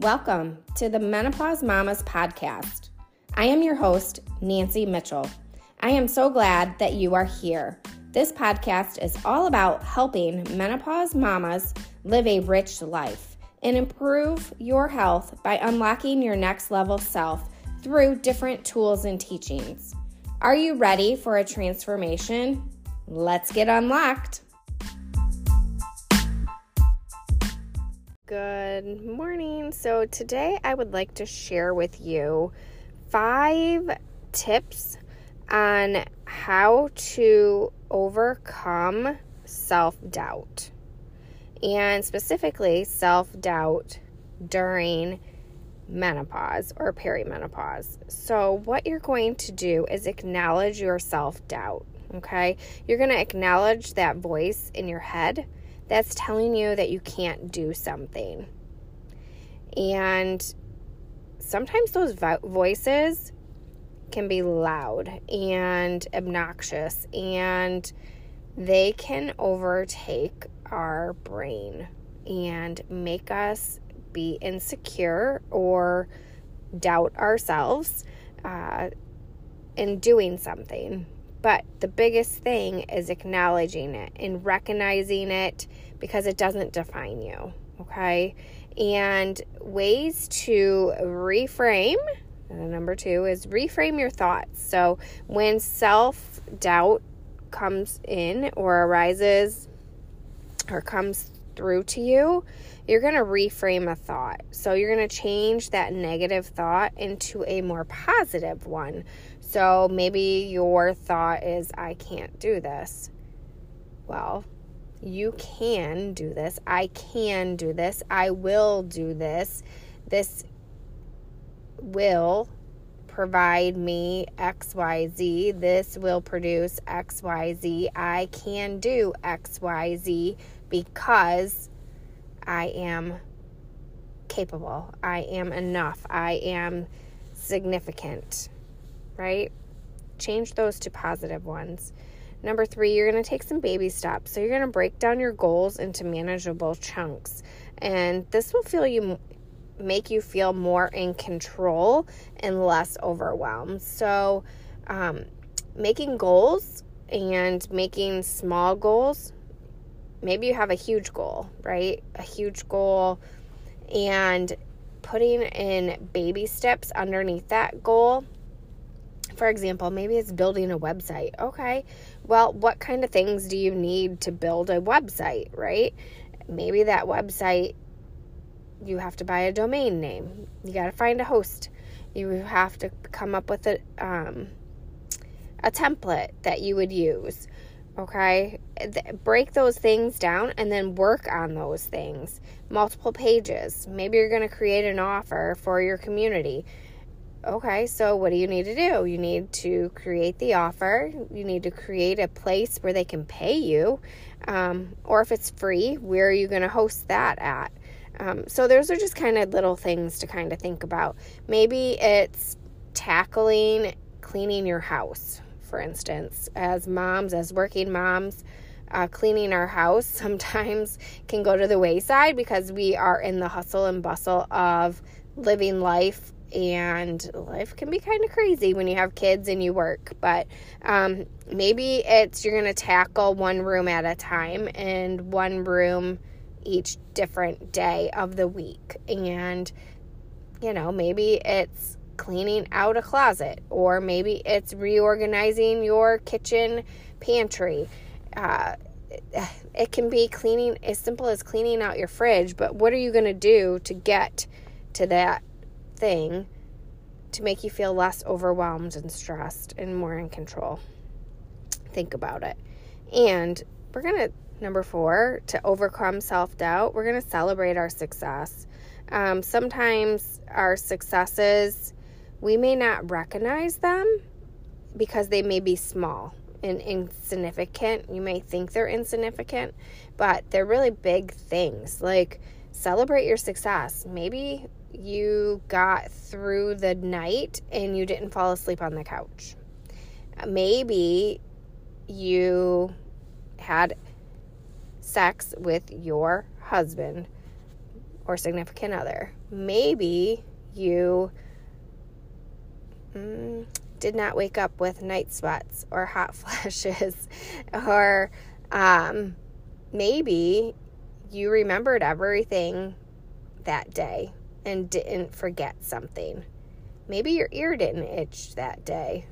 Welcome to the Menopause Mamas podcast. I am your host, Nancy Mitchell. I am so glad that you are here. This podcast is all about helping menopause mamas live a rich life and improve your health by unlocking your next level self through different tools and teachings. Are you ready for a transformation? Let's get unlocked. Good morning. So, today I would like to share with you five tips on how to overcome self doubt, and specifically self doubt during menopause or perimenopause. So, what you're going to do is acknowledge your self doubt. Okay, you're going to acknowledge that voice in your head that's telling you that you can't do something. And sometimes those vo- voices can be loud and obnoxious and they can overtake our brain and make us be insecure or doubt ourselves uh, in doing something. But the biggest thing is acknowledging it and recognizing it because it doesn't define you. Okay. And ways to reframe, number two is reframe your thoughts. So when self doubt comes in or arises or comes through to you, you're going to reframe a thought. So you're going to change that negative thought into a more positive one. So maybe your thought is, I can't do this. Well, you can do this. I can do this. I will do this. This will provide me XYZ. This will produce XYZ. I can do XYZ because I am capable. I am enough. I am significant right? Change those to positive ones. Number three, you're going to take some baby steps. So you're going to break down your goals into manageable chunks. And this will feel you make you feel more in control and less overwhelmed. So, um, making goals and making small goals. Maybe you have a huge goal, right? A huge goal, and putting in baby steps underneath that goal for example, maybe it's building a website. Okay, well, what kind of things do you need to build a website, right? Maybe that website, you have to buy a domain name, you got to find a host, you have to come up with a, um, a template that you would use. Okay, break those things down and then work on those things. Multiple pages. Maybe you're going to create an offer for your community Okay, so what do you need to do? You need to create the offer. You need to create a place where they can pay you. Um, or if it's free, where are you going to host that at? Um, so, those are just kind of little things to kind of think about. Maybe it's tackling cleaning your house, for instance. As moms, as working moms, uh, cleaning our house sometimes can go to the wayside because we are in the hustle and bustle of living life and life can be kind of crazy when you have kids and you work but um, maybe it's you're going to tackle one room at a time and one room each different day of the week and you know maybe it's cleaning out a closet or maybe it's reorganizing your kitchen pantry uh, it can be cleaning as simple as cleaning out your fridge but what are you going to do to get to that thing to make you feel less overwhelmed and stressed and more in control. Think about it. And we're going to, number four, to overcome self doubt, we're going to celebrate our success. Um, sometimes our successes, we may not recognize them because they may be small and insignificant. You may think they're insignificant, but they're really big things. Like, celebrate your success. Maybe you got through the night and you didn't fall asleep on the couch. Maybe you had sex with your husband or significant other. Maybe you mm, did not wake up with night sweats or hot flashes, or um, maybe you remembered everything that day and didn't forget something. Maybe your ear didn't itch that day.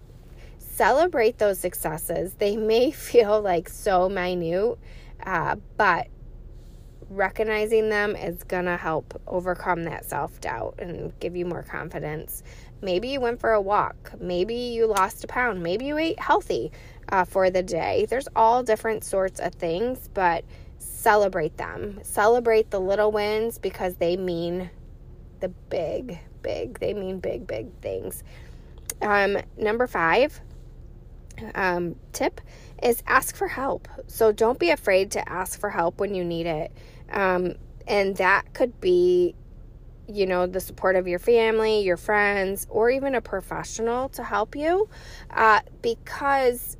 Celebrate those successes. They may feel like so minute, uh, but recognizing them is going to help overcome that self doubt and give you more confidence. Maybe you went for a walk. Maybe you lost a pound. Maybe you ate healthy uh, for the day. There's all different sorts of things, but celebrate them. Celebrate the little wins because they mean the big, big, they mean big, big things. Um, number five um, tip is ask for help. So don't be afraid to ask for help when you need it. Um, and that could be, you know, the support of your family, your friends, or even a professional to help you. Uh, because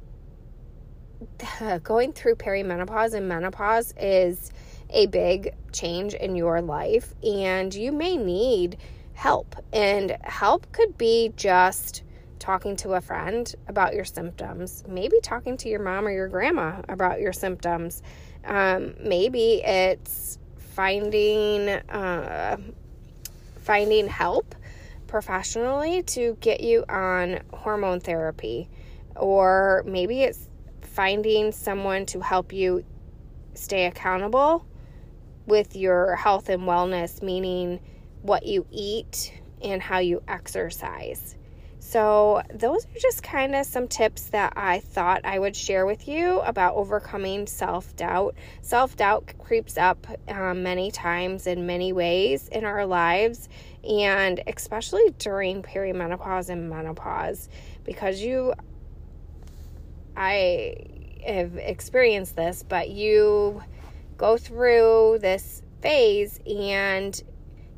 going through perimenopause and menopause is a big change in your life, and you may need help. And help could be just talking to a friend about your symptoms, maybe talking to your mom or your grandma about your symptoms. Um, maybe it's finding uh, finding help professionally to get you on hormone therapy, or maybe it's finding someone to help you stay accountable with your health and wellness, meaning what you eat and how you exercise. So, those are just kind of some tips that I thought I would share with you about overcoming self doubt. Self doubt creeps up um, many times in many ways in our lives, and especially during perimenopause and menopause, because you, I have experienced this, but you go through this phase and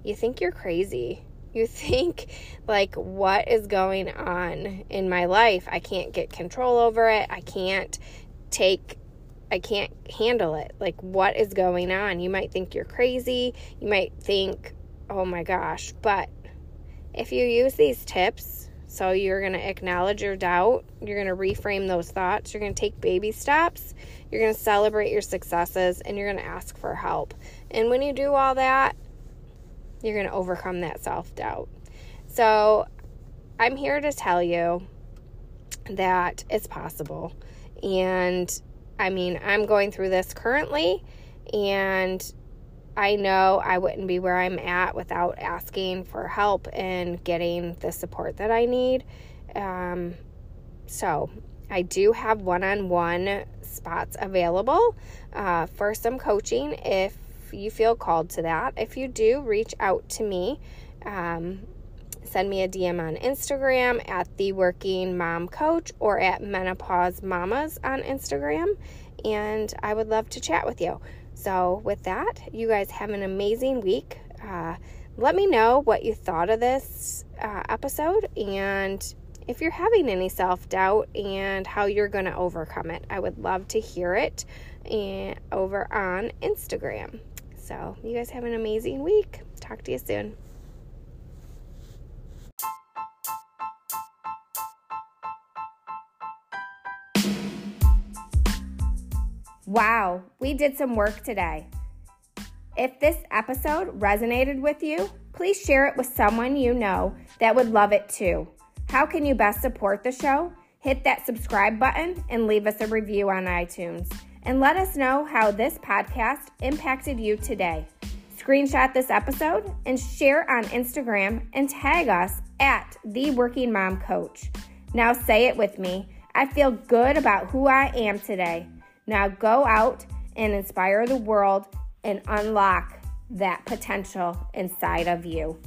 you think you're crazy you think, like, what is going on in my life? I can't get control over it. I can't take, I can't handle it. Like, what is going on? You might think you're crazy. You might think, oh my gosh. But if you use these tips, so you're going to acknowledge your doubt, you're going to reframe those thoughts, you're going to take baby steps, you're going to celebrate your successes, and you're going to ask for help. And when you do all that, you're going to overcome that self doubt. So, I'm here to tell you that it's possible. And I mean, I'm going through this currently, and I know I wouldn't be where I'm at without asking for help and getting the support that I need. Um, so, I do have one on one spots available uh, for some coaching if you feel called to that. If you do, reach out to me. Um, send me a DM on Instagram at the Working Mom Coach or at Menopause Mamas on Instagram, and I would love to chat with you. So, with that, you guys have an amazing week. Uh, let me know what you thought of this uh, episode and if you're having any self doubt and how you're going to overcome it. I would love to hear it and eh, over on Instagram. So, you guys have an amazing week. Talk to you soon. Wow, we did some work today. If this episode resonated with you, please share it with someone you know that would love it too. How can you best support the show? Hit that subscribe button and leave us a review on iTunes and let us know how this podcast impacted you today. Screenshot this episode and share on Instagram and tag us at The Working Mom Coach. Now say it with me. I feel good about who I am today. Now go out and inspire the world and unlock that potential inside of you.